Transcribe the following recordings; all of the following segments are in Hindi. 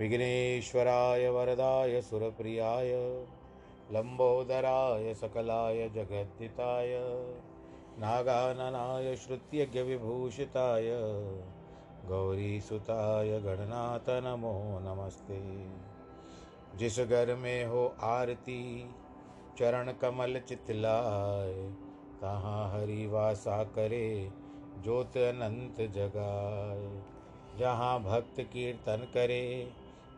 विघ्नेश्वराय वरदाय सुरप्रियाय लम्बोदराय सकलाय जगद्दिताय, नागाननाय श्रुत्यज्ञविभूषिताय गौरीसुताय गणनाथ नमो नमस्ते। जिस घर में हो आरती, चरण कमल चितलाय तहाँ हरि वासा करे ज्योत अनंत जगाए जहाँ भक्त कीर्तन करे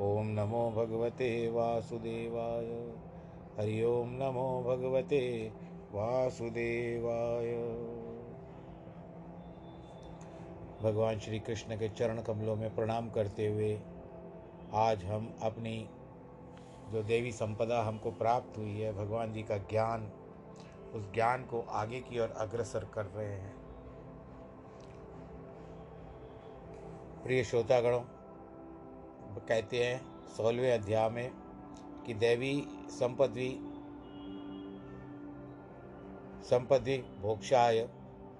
ॐ नमो भगवते वासुदेवाय। हरि ओं नमो भगवते वासुदेवाय। भगवान श्री कृष्ण के चरण कमलों में प्रणाम करते हुए आज हम अपनी जो देवी संपदा हमको प्राप्त हुई है, भगवान जी का ज्ञान, उस ज्ञान को आगे की ओर अग्रसर कर रहे हैं। प्रिय श्रोतागणों कहते हैं, सोलहवें अध्याय में कि देवी संपद्वी संपद्वी मोक्षाय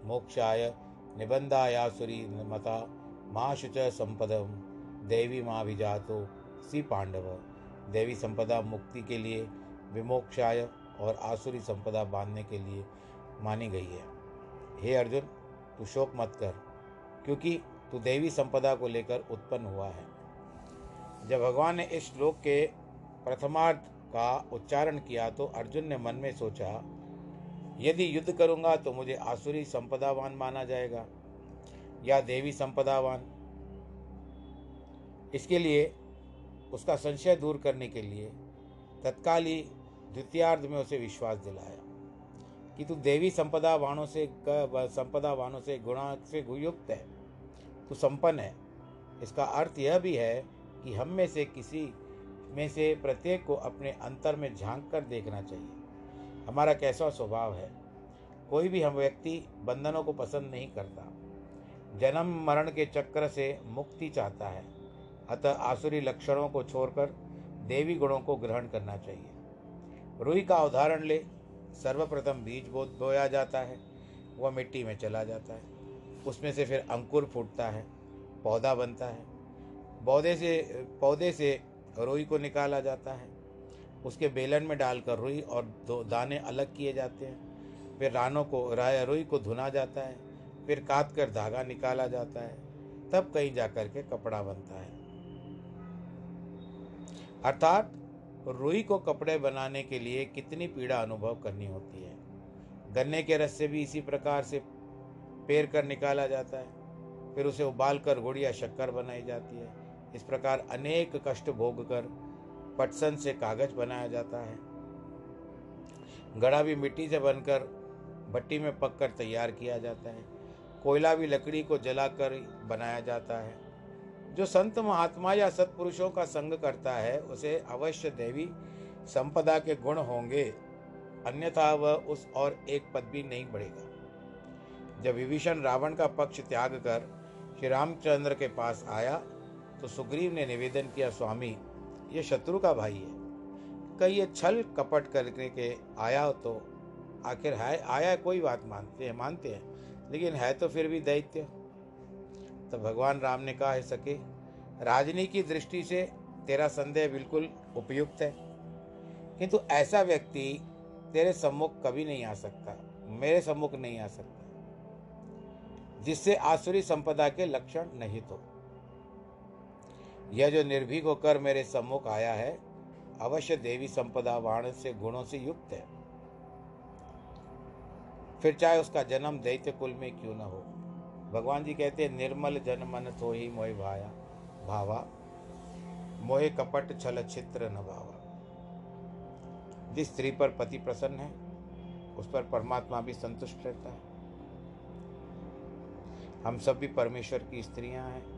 मोक्षाय, निबंधायासुरी मता माँ शुच संपदम देवी माँ विजातो सी पांडव। देवी संपदा मुक्ति के लिए, विमोक्षाय और आसुरी संपदा बांधने के लिए मानी गई है। हे अर्जुन, तू शोक मत कर, क्योंकि तू देवी संपदा को लेकर उत्पन्न हुआ है। जब भगवान ने इस श्लोक के प्रथमार्थ का उच्चारण किया तो अर्जुन ने मन में सोचा, यदि युद्ध करूँगा तो मुझे आसुरी संपदावान माना जाएगा या देवी संपदावान। इसके लिए उसका संशय दूर करने के लिए तत्काल ही द्वितीयार्ध में उसे विश्वास दिलाया कि तू देवी संपदा वाणों से संपदा वाणों से गुणा से युक्त है, तू संपन्न है। इसका अर्थ यह भी है कि हम में से किसी में से प्रत्येक को अपने अंतर में झाँक कर देखना चाहिए। हमारा कैसा स्वभाव है? कोई भी हम व्यक्ति बंधनों को पसंद नहीं करता। जन्म मरण के चक्र से मुक्ति चाहता है। अतः आसुरी लक्षणों को छोड़कर देवी गुणों को ग्रहण करना चाहिए। रुई का उदाहरण ले। सर्वप्रथम बीज बो, बोया जाता है, वह मिट्टी में चला जाता है। उसमें से फिर अंकुर फूटता है, पौधा बनता है। पौधे से पौधे से रुई को निकाला जाता है। उसके बेलन में डालकर रुई और दो दाने अलग किए जाते हैं। फिर रानों को राय रुई को धुना जाता है। फिर काट कर धागा निकाला जाता है। तब कहीं जाकर के कपड़ा बनता है। अर्थात, रुई को कपड़े बनाने के लिए कितनी पीड़ा अनुभव करनी होती है। गन्ने के रस से भी इसी प्रकार से पेर कर निकाला जाता है। फिर उसे उबाल कर गुड़ या शक्कर बनाई जाती है। इस प्रकार अनेक कष्ट भोग कर पटसन से कागज़ बनाया जाता है। गड़ा भी मिट्टी से बनकर भट्टी में पककर तैयार किया जाता है। कोयला भी लकड़ी को जलाकर बनाया जाता है। जो संत महात्मा या सत्पुरुषों का संग करता है, उसे अवश्य देवी संपदा के गुण होंगे। अन्यथा वह उस और एक पद भी नहीं बढ़ेगा। जब विभीषण रावण का पक्ष त्याग कर श्री रामचंद्र के पास आया तो सुग्रीव ने निवेदन किया, स्वामी, ये शत्रु का भाई है। कई ये छल कपट करने के आया तो आखिर है, आया कोई बात मानते हैं मानते हैं। लेकिन है तो फिर भी दैत्य। तो भगवान राम ने कहा, है सके राजनी की दृष्टि से तेरा संदेह बिल्कुल उपयुक्त है। किंतु ऐसा व्यक्ति तेरे सम्मुख कभी नहीं आ सकता, मेरे सम्मुख नहीं आ सकता, जिससे आसुरी संपदा के लक्षण नहीं तो। यह जो निर्भीक होकर मेरे सम्मुख आया है, अवश्य देवी संपदा वाण से गुणों से युक्त है। फिर चाहे उसका जन्म दैत्य कुल में क्यों न हो। भगवान जी कहते हैं, निर्मल जन मन तो ही मोह भाया, भावा, मोहे कपट छल छित्र न भावा। जिस स्त्री पर पति प्रसन्न है, उस पर परमात्मा भी संतुष्ट रहता है। हम सब भी परमेश्वर की स्त्रियाँ हैं।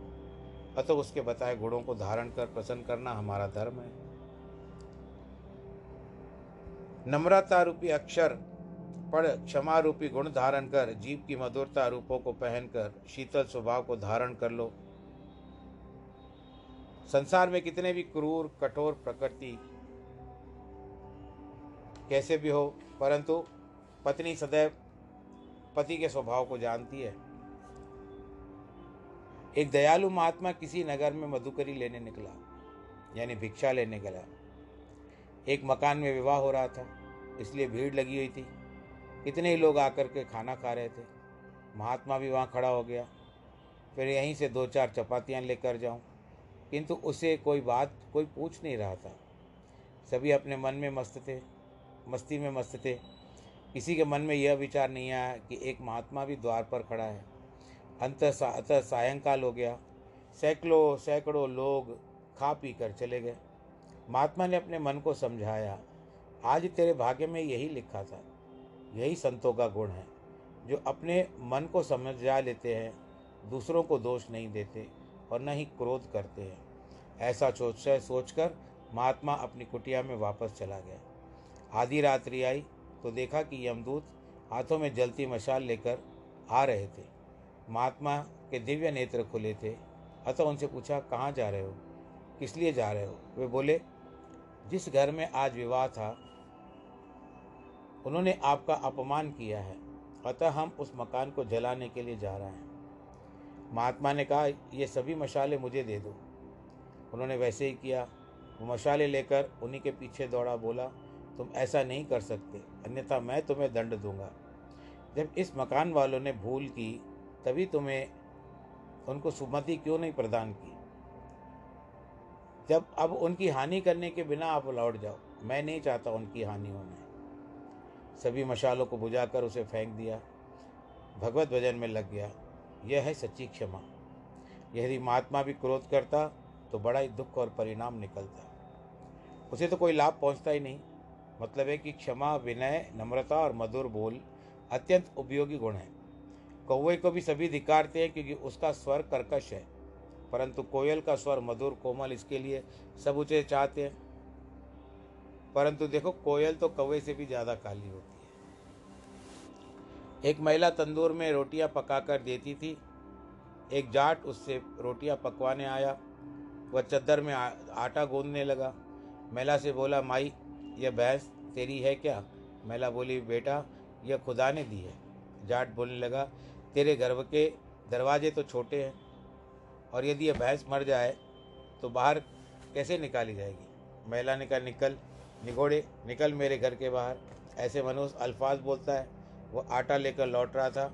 अतः उसके बताए गुणों को धारण कर प्रसन्न करना हमारा धर्म है। नम्रता रूपी अक्षर, पढ़ क्षमा रूपी गुण धारण कर, जीव की मधुरता रूपों को पहनकर, शीतल स्वभाव को धारण कर लो। संसार में कितने भी क्रूर, कठोर प्रकृति कैसे भी हो, परंतु पत्नी सदैव पति के स्वभाव को जानती है। एक दयालु महात्मा किसी नगर में मधुकरी लेने निकला, यानी भिक्षा लेने गया। एक मकान में विवाह हो रहा था, इसलिए भीड़ लगी हुई थी। कितने ही लोग आकर के खाना खा रहे थे। महात्मा भी वहाँ खड़ा हो गया। फिर यहीं से दो चार चपातियाँ लेकर जाऊँ। किंतु उसे कोई बात, कोई पूछ नहीं रहा था। सभी अपने मन में मस्त थे, मस्ती में मस्त थे। किसी के मन में यह विचार नहीं आया कि एक महात्मा भी द्वार पर खड़ा है। अंत अंत सायंकाल हो गया। सैकड़ों सैकड़ों लोग खा पी कर चले गए। महात्मा ने अपने मन को समझाया, आज तेरे भाग्य में यही लिखा था। यही संतों का गुण है। जो अपने मन को समझ लेते हैं, दूसरों को दोष नहीं देते और न ही क्रोध करते हैं। ऐसा सोच सोचकर महात्मा अपनी कुटिया में वापस चला गया। आधी रात्रि आई तो देखा कि यमदूत हाथों में जलती मशाल लेकर आ रहे थे। महात्मा के दिव्य नेत्र खुले थे। अतः उनसे पूछा, कहाँ जा रहे हो? किस लिए जा रहे हो? वे बोले, जिस घर में आज विवाह था, उन्होंने आपका अपमान किया है। अतः हम उस मकान को जलाने के लिए जा रहे हैं। महात्मा ने कहा, ये सभी मशाले मुझे दे दो। उन्होंने वैसे ही किया। वो मशाले लेकर उन्हीं के पीछे दौड़ा, बोला, तुम ऐसा नहीं कर सकते। अन्यथा मैं तुम्हें दंड दूँगा। जब इस मकान वालों ने भूल की तभी तुम्हें उनको सुमति क्यों नहीं प्रदान की? जब अब उनकी हानि करने के बिना आप लौट जाओ, मैं नहीं चाहता उनकी हानि होना। सभी मशालों को बुझाकर उसे फेंक दिया। भगवत भजन में लग गया, यह है सच्ची क्षमा। यदि महात्मा भी क्रोध करता तो बड़ा ही दुख और परिणाम निकलता। उसे तो कोई लाभ पहुँचता ही नहीं। मतलब है कि क्षमा, विनय, नम्रता और मधुर बोल अत्यंत उपयोगी गुण है। कौवे को भी सभी धिकारते हैं क्योंकि उसका स्वर कर्कश है। परंतु कोयल का स्वर मधुर, कोमल इसके लिए सब उसे चाहते हैं। परंतु देखो, कोयल तो कौवे से भी ज़्यादा काली होती है। एक महिला तंदूर में रोटियाँ पकाकर देती थी। एक जाट उससे रोटियाँ पकवाने आया। वह चद्दर में आटा गूंदने लगा। महिला से बोला, माई, यह भैंस तेरी है क्या? महिला बोली, बेटा, यह खुदा ने दी है। जाट बोलने लगा तेरे गर्भ के दरवाजे तो छोटे हैं, और यदि यह भैंस मर जाए तो बाहर कैसे निकाली जाएगी? महिला ने कहा निकल, निगोड़े, निकल मेरे घर के बाहर। ऐसे मनुष्य अल्फाज बोलता है, वो आटा लेकर लौट रहा था,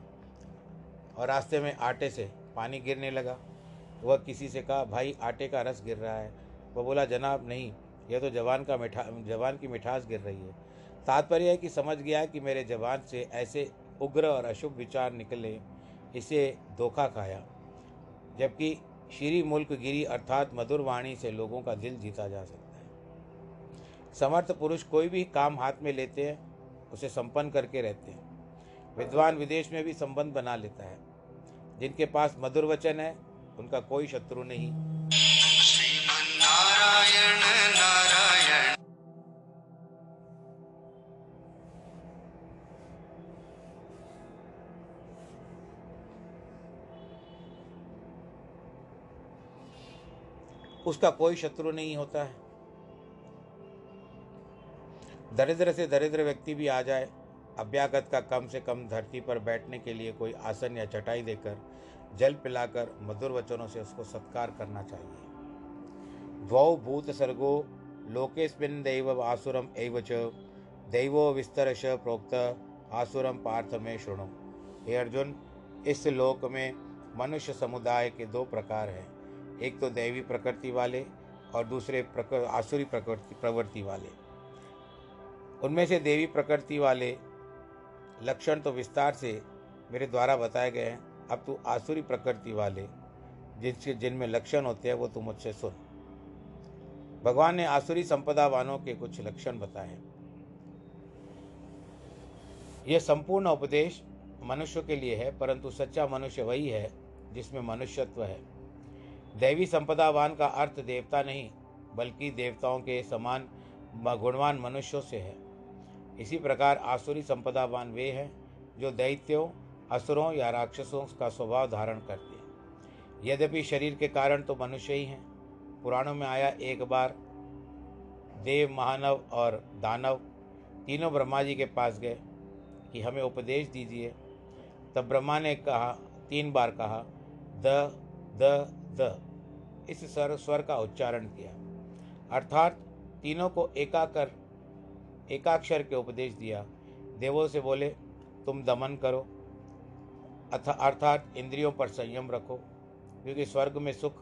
और रास्ते में आटे से पानी गिरने लगा। वह किसी से कहा, भाई, आटे का रस गिर रहा है। वह बोला, जनाब, नहीं, यह तो जवान का मिठा, जवान की मिठास गिर रही है। तात्पर्य है कि समझ गया कि मेरे जवान से ऐसे उग्र और अशुभ विचार निकले, इसे धोखा खाया। जबकि श्री मुल्क गिरी अर्थात मधुर वाणी से लोगों का दिल जीता जा सकता है। समर्थ पुरुष कोई भी काम हाथ में लेते हैं, उसे संपन्न करके रहते हैं। विद्वान विदेश में भी संबंध बना लेता है। जिनके पास मधुर वचन है, उनका कोई शत्रु नहीं। नारायण उसका कोई शत्रु नहीं होता है। दरिद्र से दरिद्र व्यक्ति भी आ जाए, अभ्यागत का कम से कम धरती पर बैठने के लिए कोई आसन या चटाई देकर, जल पिलाकर मधुर वचनों से उसको सत्कार करना चाहिए। द्वौ भूत सर्गो लोकेस्मिन दैव आसुरम एव च, दैवो विस्तरश प्रोक्त आसुरम पार्थ में शुणु। हे अर्जुन, इस लोक में मनुष्य समुदाय के दो प्रकार हैं। एक तो दैवी प्रकृति वाले और दूसरे प्रकृ, आसुरी प्रकृति, प्रवृत्ति वाले। उनमें से देवी प्रकृति वाले लक्षण तो विस्तार से मेरे द्वारा बताए गए हैं। अब तू आसुरी प्रकृति वाले, जिनसे, जिनमें लक्षण होते हैं, वो तू मुझसे सुन। भगवान ने आसुरी संपदा वालों के कुछ लक्षण बताए। यह संपूर्ण उपदेश मनुष्य के लिए है, परंतु सच्चा मनुष्य वही है, जिसमें मनुष्यत्व है। दैवी संपदावान का अर्थ देवता नहीं, बल्कि देवताओं के समान गुणवान मनुष्यों से है। इसी प्रकार आसुरी संपदावान वे हैं, जो दैत्यों, असुरों या राक्षसों का स्वभाव धारण करते हैं। यद्यपि शरीर के कारण तो मनुष्य ही हैं। पुराणों में आया एक बार देव, महानव और दानव तीनों ब्रह्मा जी के पास गए कि हमें उपदेश दीजिए। तब ब्रह्मा ने कहा, तीन बार कहा, द द इस स्वर स्वर का उच्चारण किया। अर्थात तीनों को एकाकर, एकाक्षर के उपदेश दिया। देवों से बोले, तुम दमन करो। अथा, अर्थात इंद्रियों पर संयम रखो। क्योंकि स्वर्ग में सुख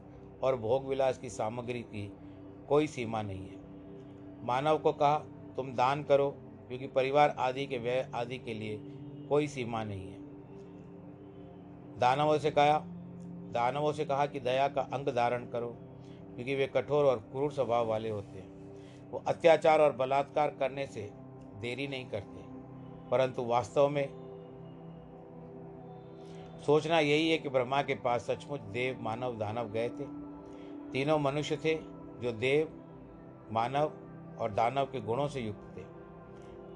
और भोग विलास की सामग्री की कोई सीमा नहीं है। मानव को कहा, तुम दान करो। क्योंकि परिवार आदि के व्यय आदि के लिए कोई सीमा नहीं है। दानवों से कहा दानवों से कहा कि दया का अंग धारण करो, क्योंकि वे कठोर और क्रूर स्वभाव वाले होते हैं। वो अत्याचार और बलात्कार करने से देरी नहीं करते, परंतु वास्तव में सोचना यही है कि ब्रह्मा के पास सचमुच देव, मानव, दानव गए थे। तीनों मनुष्य थे जो देव, मानव और दानव के गुणों से युक्त थे।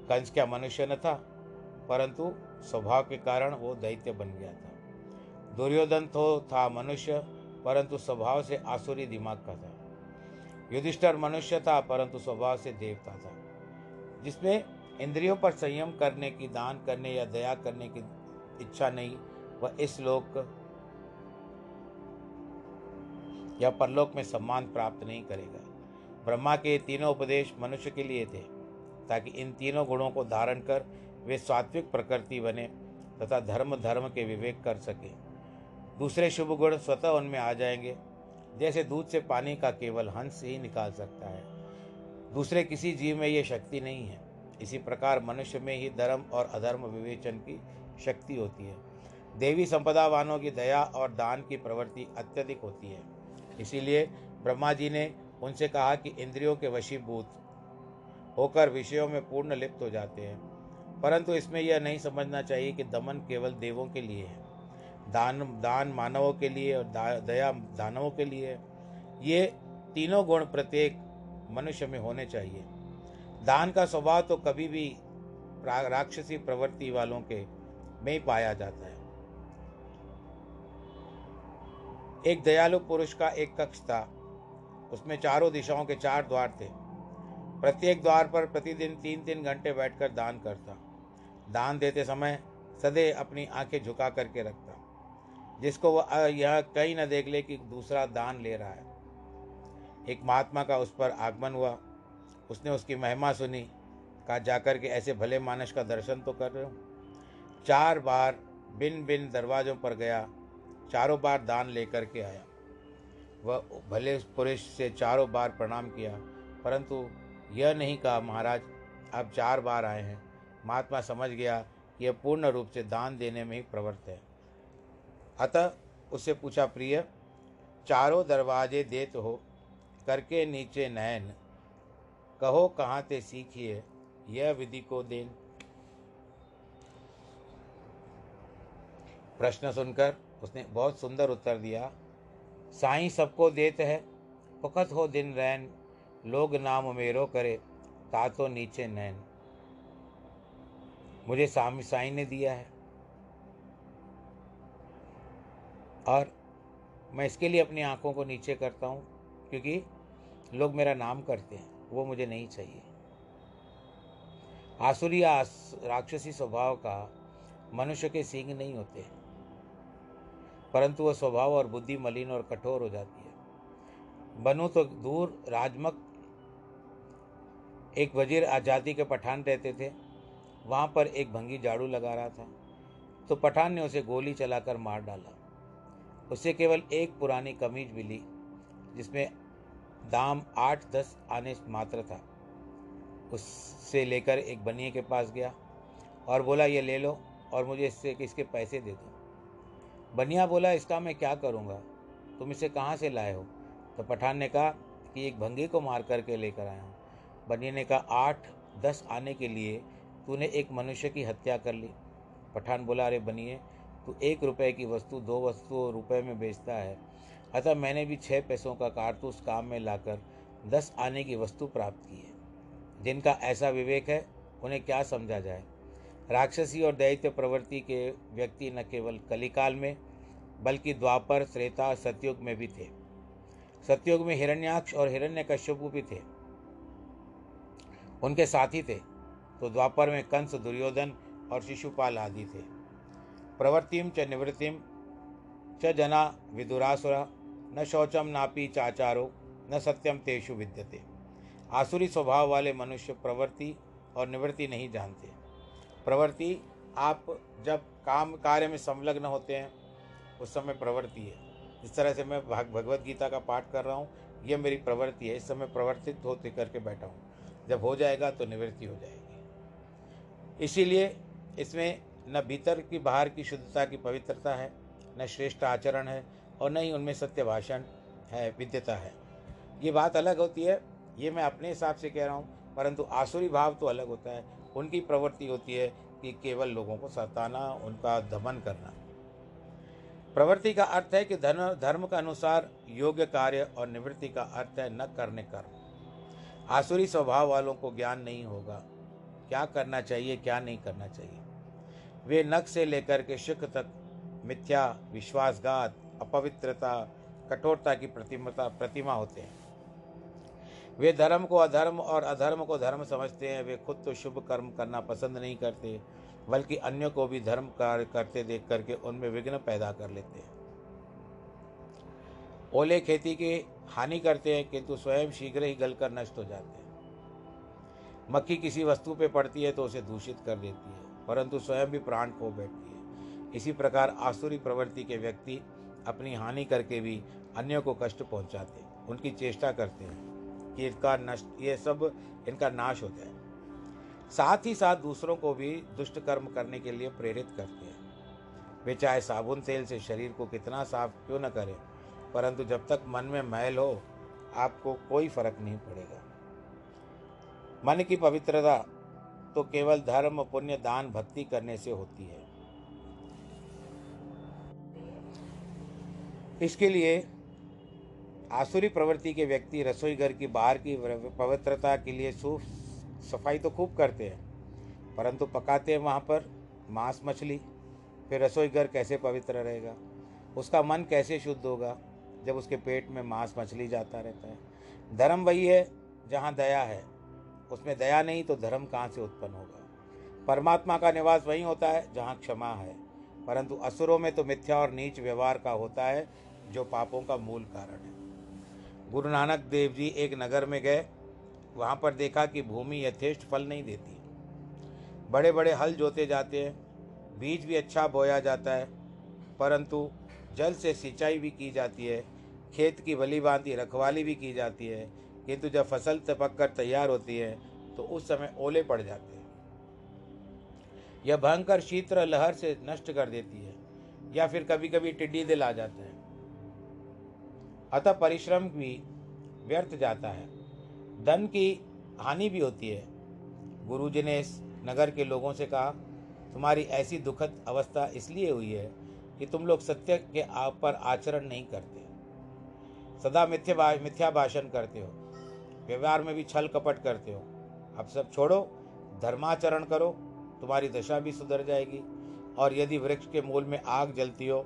कंस क्या मनुष्य न था, परंतु स्वभाव के कारण वो दैत्य बन गया था। दुर्योधन तो था मनुष्य, परंतु स्वभाव से आसुरी दिमाग का था। युधिष्ठर मनुष्य था, परंतु स्वभाव से देवता था। जिसमें इंद्रियों पर संयम करने की, दान करने या दया करने की इच्छा नहीं, वह इस लोक या परलोक में सम्मान प्राप्त नहीं करेगा। ब्रह्मा के तीनों उपदेश मनुष्य के लिए थे, ताकि इन तीनों गुणों को धारण कर वे सात्विक प्रकृति बने तथा धर्म धर्म के विवेक कर सके। दूसरे शुभ गुण स्वतः उनमें आ जाएँगे। जैसे दूध से पानी का केवल हंस ही निकाल सकता है। दूसरे किसी जीव में ये शक्ति नहीं है। इसी प्रकार मनुष्य में ही धर्म और अधर्म विवेचन की शक्ति होती है। देवी संपदा वालों की दया और दान की प्रवृत्ति अत्यधिक होती है। इसीलिए ब्रह्मा जी ने उनसे कहा कि इंद्रियों के वशीभूत होकर विषयों में पूर्ण लिप्त हो जाते हैं। परंतु इसमें यह नहीं समझना चाहिए कि दमन केवल देवों के लिए है। दान दान मानवों के लिए और दा, दया दानवों के लिए ये तीनों गुण प्रत्येक मनुष्य में होने चाहिए। दान का स्वभाव तो कभी भी राक्षसी प्रवृत्ति वालों के में ही पाया जाता है। एक दयालु पुरुष का एक कक्ष था। उसमें चारों दिशाओं के चार द्वार थे। प्रत्येक द्वार पर प्रतिदिन तीन तीन घंटे बैठकर दान करता। दान देते समय सदैव अपनी आँखें झुका करके रखता। जिसको वह यह कहीं न देख ले कि दूसरा दान ले रहा है। एक महात्मा का उस पर आगमन हुआ। उसने उसकी महिमा सुनी, कहा, जाकर के ऐसे भले मानस का दर्शन तो कर रहे हो। चार बार बिन बिन दरवाज़ों पर गया, चारों बार दान लेकर के आया। वह भले पुरुष से चारों बार प्रणाम किया, परंतु यह नहीं कहा, महाराज आप चार बार आए हैं। महात्मा समझ गया कि यह पूर्ण रूप से दान देने में ही प्रवृत्त है। अतः उससे पूछा, प्रिय, चारों दरवाजे देत हो, करके नीचे नयन, कहो कहाँ ते सीखिए यह विधि को देन? प्रश्न सुनकर उसने बहुत सुंदर उत्तर दिया, साईं सबको देत है पुखत हो दिन रैन, लोग नाम मेरो करे, ता तो नीचे नैन मुझे स्वामी साईं ने दिया है। और मैं इसके लिए अपनी आँखों को नीचे करता हूँ, क्योंकि लोग मेरा नाम करते हैं, वो मुझे नहीं चाहिए। आसुरी आस, राक्षसी स्वभाव का मनुष्य के सींग नहीं होते परंतु वह स्वभाव और बुद्धि मलिन और कठोर हो जाती है। बनू तो दूर, राजमक, एक वज़ीर आज़ादी के पठान रहते थे, वहाँ पर एक भंगी झाड़ू लगा रहा था तो पठान ने उसे गोली चलाकर मार डाला। उसे केवल एक पुरानी कमीज मिली, जिसमें दाम आठ दस आने मात्र था। उससे लेकर एक बनिए के पास गया और बोला, ये ले लो और मुझे इससे, इसके पैसे दे दो। बनिया बोला, इसका मैं क्या करूँगा? तुम इसे कहाँ से लाए हो? तो पठान ने कहा कि एक भंगी को मार करके लेकर आया हूँ। बनिए ने कहा, आठ दस आने के लिए तूने एक मनुष्य की हत्या कर ली। पठान बोला, अरे बनिए तू एक रुपए की वस्तु दो वस्तु रुपए में बेचता है। अतः मैंने भी छः पैसों का कारतूस काम में लाकर दस आने की वस्तु प्राप्त की है। जिनका ऐसा विवेक है, उन्हें क्या समझा जाए? राक्षसी और दैत्य प्रवृत्ति के व्यक्ति न केवल कलिकाल में, बल्कि द्वापर, त्रेता, सतयुग में भी थे। सतयुग में हिरण्याक्ष और हिरण्यकश्यपु भी थे। उनके साथी थे तो द्वापर में कंस दुर्योधन और शिशुपाल आदि थे। प्रवृत्तिम च निवृत्तिम च जना विदुरासुरा, न शौचम नापी चाचारो, न सत्यम तेषु विद्यते। आसुरी स्वभाव वाले मनुष्य प्रवृत्ति और निवृत्ति नहीं जानते। प्रवृत्ति, आप जब काम, कार्य में संलग्न होते हैं, उस समय प्रवृत्ति है। इस तरह से मैं भाग, भगवत गीता का पाठ कर रहा हूँ। यह मेरी प्रवृत्ति है। इस समय प्रवर्तित होते करके बैठा हूँ। जब हो जाएगा तो निवृत्ति हो जाएगी। इसीलिए इसमें न भीतर की बाहर की शुद्धता की पवित्रता है, न श्रेष्ठ आचरण है और न ही उनमें सत्य भाषण है, विद्यता है। ये बात अलग होती है, ये मैं अपने हिसाब से कह रहा हूँ, परंतु आसुरी भाव तो अलग होता है। उनकी प्रवृत्ति होती है कि केवल लोगों को सताना, उनका दमन करना। प्रवृत्ति का अर्थ है कि धर्म धर्म का अनुसार योग्य कार्य और निवृत्ति का अर्थ है न करने कर्म। आसुरी स्वभाव वालों को ज्ञान नहीं होगा। क्या करना चाहिए, क्या नहीं करना चाहिए? वे नख से लेकर के शिख तक मिथ्या, विश्वासघात, अपवित्रता, कठोरता की प्रतिमता, प्रतिमा होते हैं। वे धर्म को अधर्म और अधर्म को धर्म समझते हैं। वे खुद तो शुभ कर्म करना पसंद नहीं करते, बल्कि अन्यों को भी धर्म कार्य करते देख करके उनमें विघ्न पैदा कर लेते हैं। ओले खेती की हानि करते हैं, किंतु स्वयं शीघ्र ही गलकर नष्ट हो जाते हैं। मक्खी किसी वस्तु पे पड़ती है तो उसे दूषित कर देती है। परंतु स्वयं भी प्राण खो बैठती है। इसी प्रकार आसुरी प्रवृत्ति के व्यक्ति अपनी हानि करके भी अन्यों को कष्ट पहुंचाते हैं, उनकी चेष्टा करते हैं कि इनका नष्ट, ये सब इनका नाश हो जाए। साथ ही साथ दूसरों को भी दुष्ट कर्म करने के लिए प्रेरित करते हैं। वे चाहे साबुन तेल से शरीर को कितना साफ़ क्यों न करें, परंतु जब तक मन में मैल हो, आपको कोई फ़र्क नहीं पड़ेगा। मन की पवित्रता तो केवल धर्म, पुण्य, दान, भक्ति करने से होती है। इसके लिए आसुरी प्रवृत्ति के व्यक्ति रसोई घर की बाहर की पवित्रता के लिए सूफ सफ़ाई तो खूब करते हैं, परंतु पकाते हैं वहाँ पर मांस मछली, फिर रसोई घर कैसे पवित्र रहेगा? उसका मन कैसे शुद्ध होगा जब उसके पेट में मांस मछली जाता रहता है? धर्म वही है जहाँ दया है। उसमें दया नहीं तो धर्म कहाँ से उत्पन्न होगा? परमात्मा का निवास वहीं होता है जहाँ क्षमा है। परंतु असुरों में तो मिथ्या और नीच व्यवहार का होता है, जो पापों का मूल कारण है। गुरु नानक देव जी एक नगर में गए। वहाँ पर देखा कि भूमि यथेष्ट फल नहीं देती। बड़े बड़े हल जोते जाते हैं। बीज भी अच्छा बोया जाता है। परंतु जल से सिंचाई भी की जाती है। खेत की भली भांति रखवाली भी की जाती है। किंतु जब फ़सल तपक कर तैयार होती है तो उस समय ओले पड़ जाते हैं। यह भयंकर शीत्र लहर से नष्ट कर देती है, या फिर कभी कभी टिड्डी दिल आ जाते हैं। अतः परिश्रम भी व्यर्थ जाता है। धन की हानि भी होती है। गुरु जी ने इस नगर के लोगों से कहा, तुम्हारी ऐसी दुखद अवस्था इसलिए हुई है कि तुम लोग सत्य के आप पर आचरण नहीं करते। सदा मिथ्या मिथ्या भाषण करते हो। व्यवहार में भी छल कपट करते हो। अब सब छोड़ो, धर्माचरण करो, तुम्हारी दशा भी सुधर जाएगी। और यदि वृक्ष के मूल में आग जलती हो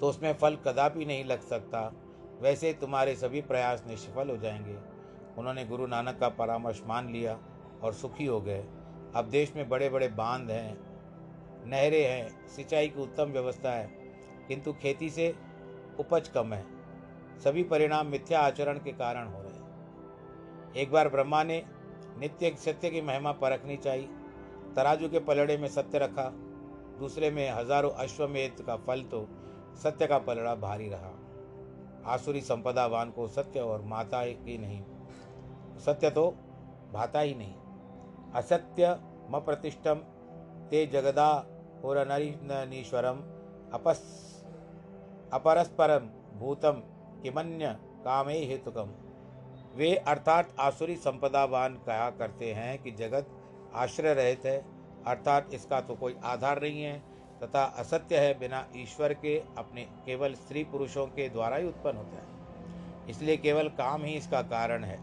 तो उसमें फल कदापि नहीं लग सकता। वैसे तुम्हारे सभी प्रयास निष्फल हो जाएँगे। उन्होंने गुरु नानक का परामर्श मान लिया और सुखी हो गए। अब देश में बड़े बड़े बाँध हैं, नहरें हैं, सिंचाई की उत्तम व्यवस्था है, किंतु खेती से उपज कम है। सभी परिणाम मिथ्या आचरण के कारण हो रहे हैं। एक बार ब्रह्मा ने नित्य सत्य की महिमा परखनी चाहिए। तराजू के पलड़े में सत्य रखा, दूसरे में हज़ारों अश्वमेध का फल तो सत्य का पलड़ा भारी रहा। आसुरी संपदावान को सत्य और माता ही नहीं, सत्य तो भाता ही नहीं। असत्य म प्रतिष्ठम ते जगदा होरनीश्वरम अपस अपरस्परम भूतम, किमन्य कामे हेतुकम। वे अर्थात आसुरी संपदावान कहा करते हैं कि जगत आश्रय रहित है। अर्थात इसका तो कोई आधार नहीं है, तथा असत्य है बिना ईश्वर के अपने केवल स्त्री पुरुषों के द्वारा ही उत्पन्न होता है। इसलिए केवल काम ही इसका कारण है।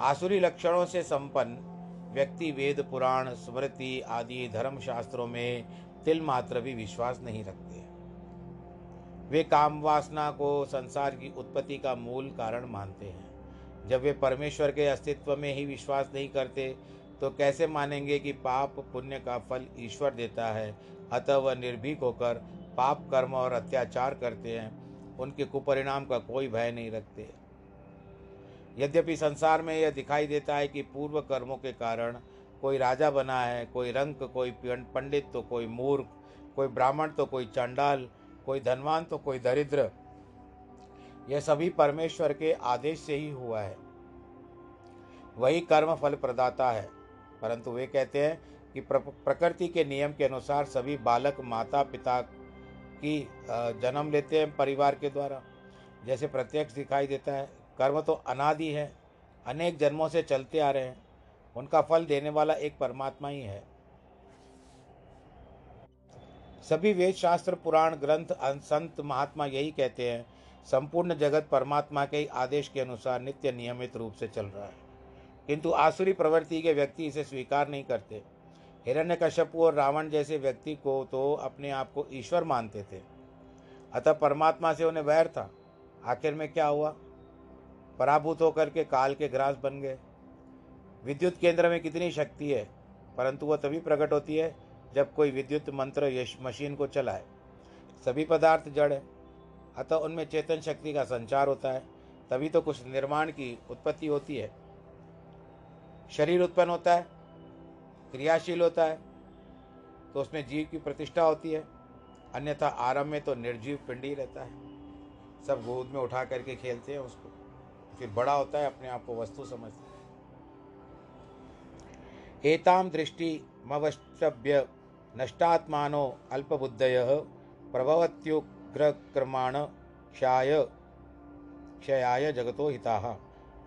आसुरी लक्षणों से संपन्न व्यक्ति, वेद, पुराण, स्मृति आदि धर्म शास्त्रों में तिल मात्र भी विश्वास नहीं रखते। वे काम वासना को संसार की उत्पत्ति का मूल कारण मानते हैं। जब वे परमेश्वर के अस्तित्व में ही विश्वास नहीं करते तो कैसे मानेंगे कि पाप पुण्य का फल ईश्वर देता है? अतः वह निर्भीक होकर पाप कर्म और अत्याचार करते हैं। उनके कुपरिणाम का कोई भय नहीं रखते। यद्यपि संसार में यह दिखाई देता है कि पूर्व कर्मों के कारण कोई राजा बना है, कोई रंक, कोई पंडित तो कोई मूर्ख, कोई ब्राह्मण तो कोई चंडाल, कोई धनवान तो कोई दरिद्र यह सभी परमेश्वर के आदेश से ही हुआ है। वही कर्म फल प्रदाता है। परंतु वे कहते हैं कि प्रकृति के नियम के अनुसार सभी बालक माता पिता की जन्म लेते हैं परिवार के द्वारा। जैसे प्रत्यक्ष दिखाई देता है, कर्म तो अनादि है, अनेक जन्मों से चलते आ रहे हैं, उनका फल देने वाला एक परमात्मा ही है। सभी वेद शास्त्र पुराण, ग्रंथ संत, महात्मा यही कहते हैं संपूर्ण जगत परमात्मा के आदेश के अनुसार नित्य नियमित रूप से चल रहा है। किंतु आसुरी प्रवृत्ति के व्यक्ति इसे स्वीकार नहीं करते। हिरण्य हिरण्यकश्यपु और रावण जैसे व्यक्ति को तो अपने आप को ईश्वर मानते थे। अतः परमात्मा से उन्हें वैर था। आखिर में क्या हुआ? पराभूत होकर के काल के ग्रास बन गए। विद्युत केंद्र में कितनी शक्ति है, परंतु वह तभी प्रकट होती है जब कोई विद्युत मंत्र मशीन को चलाए। सभी पदार्थ जड़ है। अतः उनमें चेतन शक्ति का संचार होता है। तभी तो कुछ निर्माण की उत्पत्ति होती है। शरीर उत्पन्न होता है, क्रियाशील होता है तो उसमें जीव की प्रतिष्ठा होती है। अन्यथा आरंभ में तो निर्जीव पिंडी रहता है। सब गोद में उठा करके खेलते हैं उसको। फिर बड़ा होता है, अपने आप को वस्तु समझते हैं। एताम दृष्टि मवष्टभ्य नष्टात्मानो अल्पबुद्धय प्रभवत्युग्रक्रमाण क्षाय क्षयाय जगतो हिता।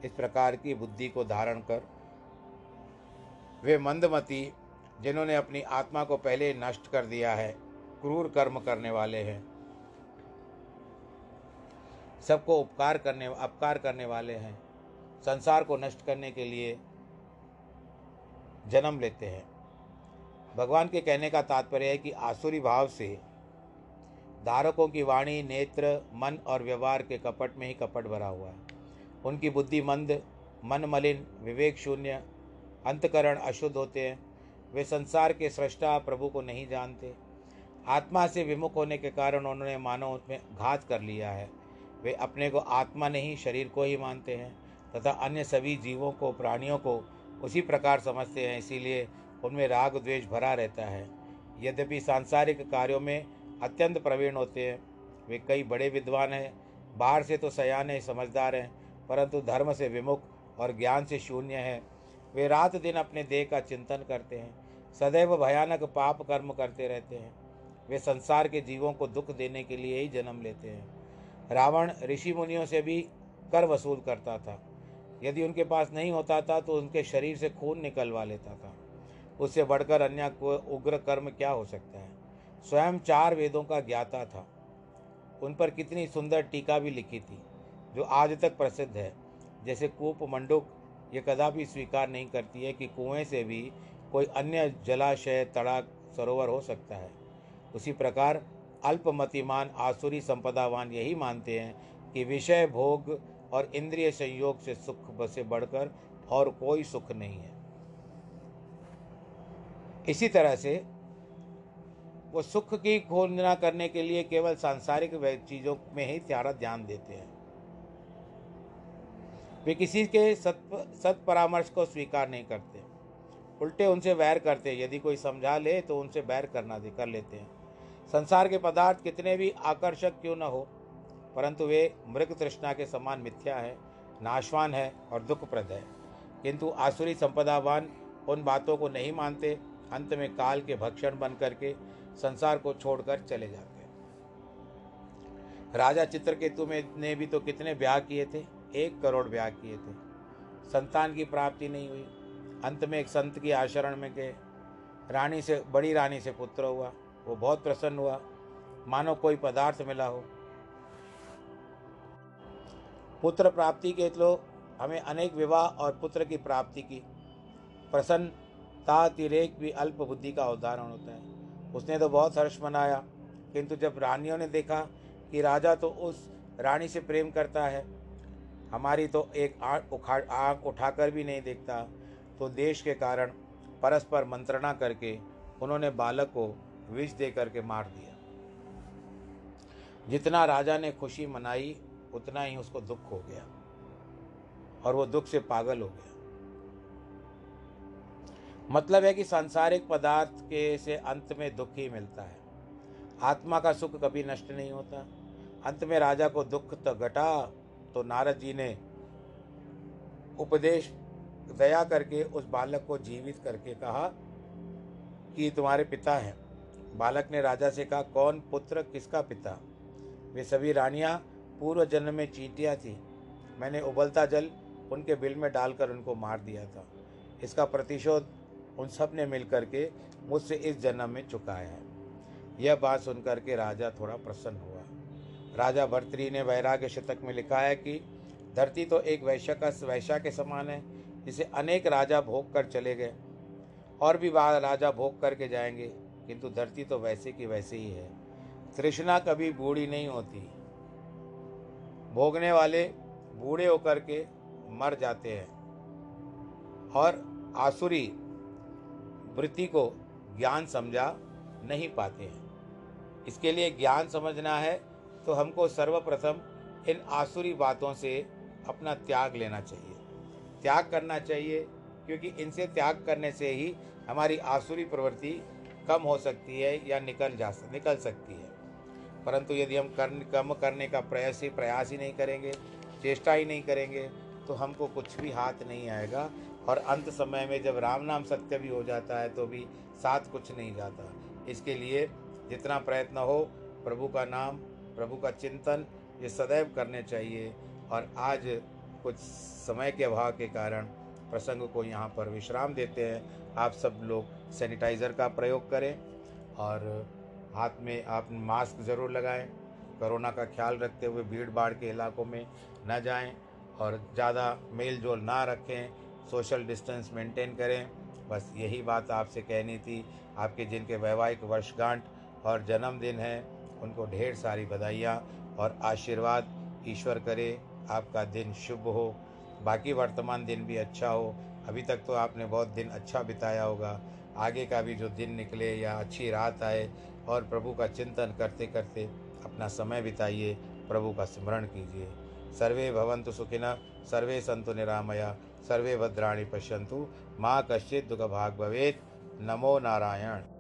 इस प्रकार की बुद्धि को धारण कर, वे मंदमती, जिन्होंने अपनी आत्मा को पहले नष्ट कर दिया है, क्रूर कर्म करने वाले हैं। सबको उपकार करने, अपकार करने वाले हैं। संसार को नष्ट करने के लिए जन्म लेते हैं। भगवान के कहने का तात्पर्य है कि आसुरी भाव से धारकों की वाणी, नेत्र, मन और व्यवहार के कपट में ही कपट भरा हुआ है। उनकी बुद्धि मंद, मन मलिन, विवेक शून्य, अंतकरण अशुद्ध होते हैं। वे संसार के सृष्टा प्रभु को नहीं जानते। आत्मा से विमुख होने के कारण उन्होंने मानव उसमें घात कर लिया है। वे अपने को आत्मा नहीं, शरीर को ही मानते हैं तथा अन्य सभी जीवों को, प्राणियों को उसी प्रकार समझते हैं। इसीलिए उनमें राग द्वेष भरा रहता है। यद्यपि सांसारिक कार्यों में अत्यंत प्रवीण होते हैं। वे कई बड़े विद्वान हैं। बाहर से तो सयाने, समझदार हैं, परंतु धर्म से विमुख और ज्ञान से शून्य हैं। वे रात दिन अपने देह का चिंतन करते हैं, सदैव भयानक पाप कर्म करते रहते हैं। वे संसार के जीवों को दुख देने के लिए ही जन्म लेते हैं। रावण ऋषि मुनियों से भी कर वसूल करता था। यदि उनके पास नहीं होता था तो उनके शरीर से खून निकलवा लेता था। उससे बढ़कर अन्य को उग्र कर्म क्या हो सकता है? स्वयं चार वेदों का ज्ञाता था। उन पर कितनी सुंदर टीका भी लिखी थी, जो आज तक प्रसिद्ध है। जैसे कूप मंडुक, ये कदापि स्वीकार नहीं करती है कि कुएँ से भी कोई अन्य जलाशय तड़ाक सरोवर हो सकता है। उसी प्रकार अल्पमतिमान आसुरी संपदावान यही मानते हैं कि विषय भोग और इंद्रिय संयोग से सुख से बढ़कर और कोई सुख नहीं है। इसी तरह से वो सुख की खोजना करने के लिए केवल सांसारिक चीज़ों में ही सारा ध्यान देते हैं। वे किसी के सत सत परामर्श को स्वीकार नहीं करते। उल्टे उनसे वैर करते यदि कोई समझा ले तो उनसे बैर करना दे कर लेते हैं। संसार के पदार्थ कितने भी आकर्षक क्यों न हो, परंतु वे मृग तृष्णा के समान मिथ्या है, नाशवान है और दुखप्रद है। किंतु आसुरी संपदावान उन बातों को नहीं मानते। अंत में काल के भक्षण बन करके संसार को छोड़कर चले जाते हैं। राजा चित्रकेतु में ने भी तो कितने ब्याह किए थे? एक करोड़ ब्याह किए थे। संतान की प्राप्ति नहीं हुई। अंत में एक संत की आचरण में गए। रानी से, बड़ी रानी से पुत्र हुआ। वो बहुत प्रसन्न हुआ। मानो कोई पदार्थ मिला हो। पुत्र प्राप्ति के तो हमें अनेक विवाह और पुत्र की प्राप्ति की प्रसन्नतातिरेक भी अल्प बुद्धि का उदाहरण होता है। उसने तो बहुत हर्ष मनाया, किंतु जब रानियों ने देखा कि राजा तो उस रानी से प्रेम करता है, हमारी तो एक आँख उखाड़ आँख उठाकर भी नहीं देखता तो देश के कारण परस्पर मंत्रणा करके उन्होंने बालक को विष दे करके मार दिया। जितना राजा ने खुशी मनाई, उतना ही उसको दुख हो गया, और वो दुख से पागल हो गया। मतलब है कि सांसारिक पदार्थ के से अंत में दुख ही मिलता है। आत्मा का सुख कभी नष्ट नहीं होता। अंत में राजा को दुख तो घटा तो नारद जी ने उपदेश दया करके उस बालक को जीवित करके कहा कि तुम्हारे पिता हैं। बालक ने राजा से कहा, कौन पुत्र, किसका पिता? वे सभी रानियाँ पूर्व जन्म में चींटियाँ थीं। मैंने उबलता जल उनके बिल में डालकर उनको मार दिया था। इसका प्रतिशोध उन सबने मिल करके मुझसे इस जन्म में चुकाया है। यह बात सुनकर के राजा थोड़ा प्रसन्न हुआ। राजा भर्तरी ने वैराग्य शतक में लिखा है कि धरती तो एक वैश्य का वैश्या के समान है, जिसे अनेक राजा भोग कर चले गए। और भी राजा भोग करके जाएँगे, किंतु धरती तो वैसे की वैसे ही है। तृष्णा कभी बूढ़ी नहीं होती। भोगने वाले बूढ़े होकर के मर जाते हैं। और आसुरी वृत्ति को ज्ञान समझा नहीं पाते हैं। इसके लिए ज्ञान समझना है तो हमको सर्वप्रथम इन आसुरी बातों से अपना त्याग लेना चाहिए। त्याग करना चाहिए क्योंकि इनसे त्याग करने से ही हमारी आसुरी प्रवृत्ति कम हो सकती है या निकल जा निकल सकती है। परंतु यदि हम कर कम करने का प्रयास ही प्रयास ही नहीं करेंगे, चेष्टा ही नहीं करेंगे तो हमको कुछ भी हाथ नहीं आएगा। और अंत समय में जब राम नाम सत्य भी हो जाता है तो भी साथ कुछ नहीं जाता। इसके लिए जितना प्रयत्न हो, प्रभु का नाम, प्रभु का चिंतन, ये सदैव करने चाहिए। और आज कुछ समय के अभाव के कारण प्रसंग को यहाँ पर विश्राम देते हैं। आप सब लोग सैनिटाइज़र का प्रयोग करें और हाथ में आप मास्क ज़रूर लगाएँ। कोरोना का ख्याल रखते हुए भीड़ भाड़ के इलाकों में न जाएँ और ज़्यादा मेल जोल ना रखें। सोशल डिस्टेंस मेंटेन करें। बस यही बात आपसे कहनी थी। आपके जिनके वैवाहिक वर्षगांठ और जन्मदिन है, उनको ढेर सारी बधाइयाँ और आशीर्वाद। ईश्वर करे, आपका दिन शुभ हो। बाकी वर्तमान दिन भी अच्छा हो। अभी तक तो आपने बहुत दिन अच्छा बिताया होगा। आगे का भी जो दिन निकले या अच्छी रात आए और प्रभु का चिंतन करते करते अपना समय बिताइए। प्रभु का स्मरण कीजिए। सर्वे भवन्तु सुखिनः सर्वे सन्तु निरामया। सर्वे भद्राणी पश्यंतु माँ कश्चित दुख भाग भवेत। नमो नारायण।